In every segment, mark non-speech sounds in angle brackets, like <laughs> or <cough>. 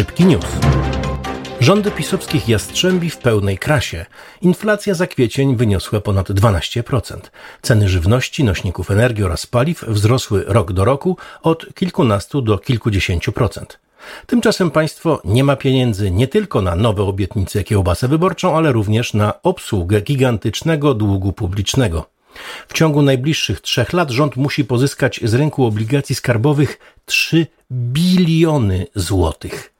Szybki news. Rządy pisowskich jastrzębi w pełnej krasie. Inflacja za kwiecień wyniosła ponad 12%. Ceny żywności, nośników energii oraz paliw wzrosły rok do roku od kilkunastu do kilkudziesięciu procent. Tymczasem państwo nie ma pieniędzy nie tylko na nowe obietnice kiełbasę wyborczą, ale również na obsługę gigantycznego długu publicznego. W ciągu najbliższych trzech lat rząd musi pozyskać z rynku obligacji skarbowych 3 biliony złotych.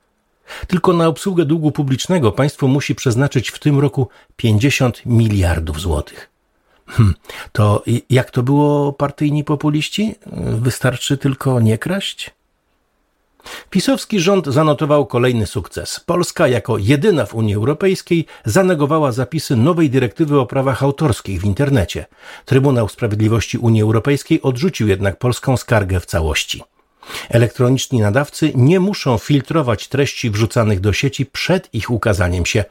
Tylko na obsługę długu publicznego państwo musi przeznaczyć w tym roku 50 miliardów złotych. Hm, to jak to było partyjni populiści? Wystarczy tylko nie kraść? Pisowski rząd zanotował kolejny sukces. Polska jako jedyna w Unii Europejskiej zanegowała zapisy nowej dyrektywy o prawach autorskich w internecie. Trybunał Sprawiedliwości Unii Europejskiej odrzucił jednak polską skargę w całości. Elektroniczni nadawcy nie muszą filtrować treści wrzucanych do sieci przed ich ukazaniem się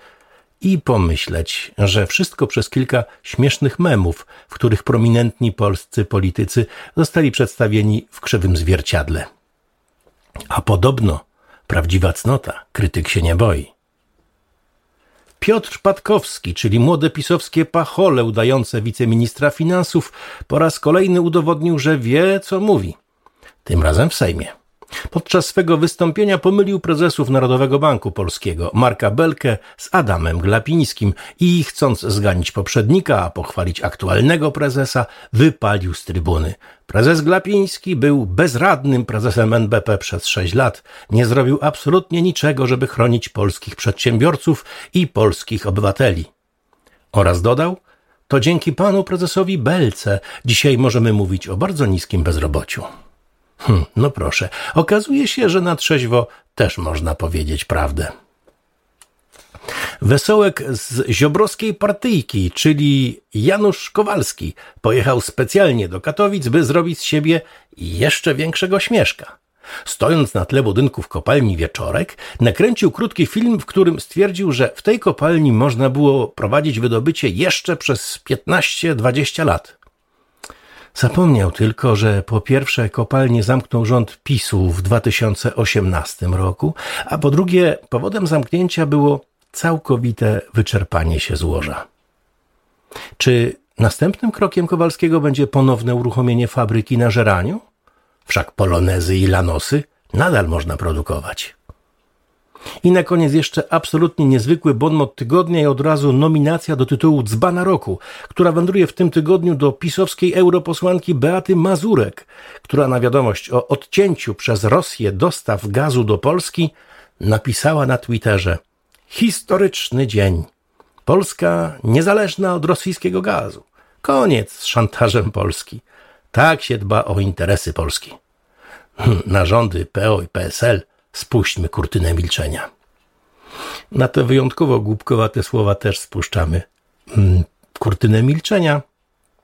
i pomyśleć, że wszystko przez kilka śmiesznych memów, w których prominentni polscy politycy zostali przedstawieni w krzywym zwierciadle. A podobno prawdziwa cnota krytyk się nie boi. Piotr Patkowski, czyli młode pisowskie pachole udające wiceministra finansów, po raz kolejny udowodnił, że wie, co mówi. Tym razem w Sejmie. Podczas swego wystąpienia pomylił prezesów Narodowego Banku Polskiego, Marka Belkę z Adamem Glapińskim i chcąc zganić poprzednika, a pochwalić aktualnego prezesa, wypalił z trybuny. Prezes Glapiński był bezradnym prezesem NBP przez sześć lat. Nie zrobił absolutnie niczego, żeby chronić polskich przedsiębiorców i polskich obywateli. Oraz dodał, to dzięki panu prezesowi Belce dzisiaj możemy mówić o bardzo niskim bezrobociu. Hm, no proszę, okazuje się, że na trzeźwo też można powiedzieć prawdę. Wesołek z ziobrowskiej partyjki, czyli Janusz Kowalski, pojechał specjalnie do Katowic, by zrobić z siebie jeszcze większego śmieszka. Stojąc na tle budynku w kopalni Wieczorek, nakręcił krótki film, w którym stwierdził, że w tej kopalni można było prowadzić wydobycie jeszcze przez 15-20 lat. Zapomniał tylko, że po pierwsze kopalnie zamknął rząd PiSu w 2018 roku, a po drugie powodem zamknięcia było całkowite wyczerpanie się złoża. Czy następnym krokiem Kowalskiego będzie ponowne uruchomienie fabryki na żeraniu? Wszak polonezy i lanosy nadal można produkować. I na koniec jeszcze absolutnie niezwykły bonmot tygodnia i od razu nominacja do tytułu Dzbana Roku, która wędruje w tym tygodniu do pisowskiej europosłanki Beaty Mazurek, która na wiadomość o odcięciu przez Rosję dostaw gazu do Polski napisała na Twitterze Historyczny dzień. Polska niezależna od rosyjskiego gazu. Koniec z szantażem Polski. Tak się dba o interesy Polski. <laughs> Na rządy PO i PSL spuśćmy kurtynę milczenia. Na te wyjątkowo głupkowate słowa też spuszczamy mm, kurtynę milczenia.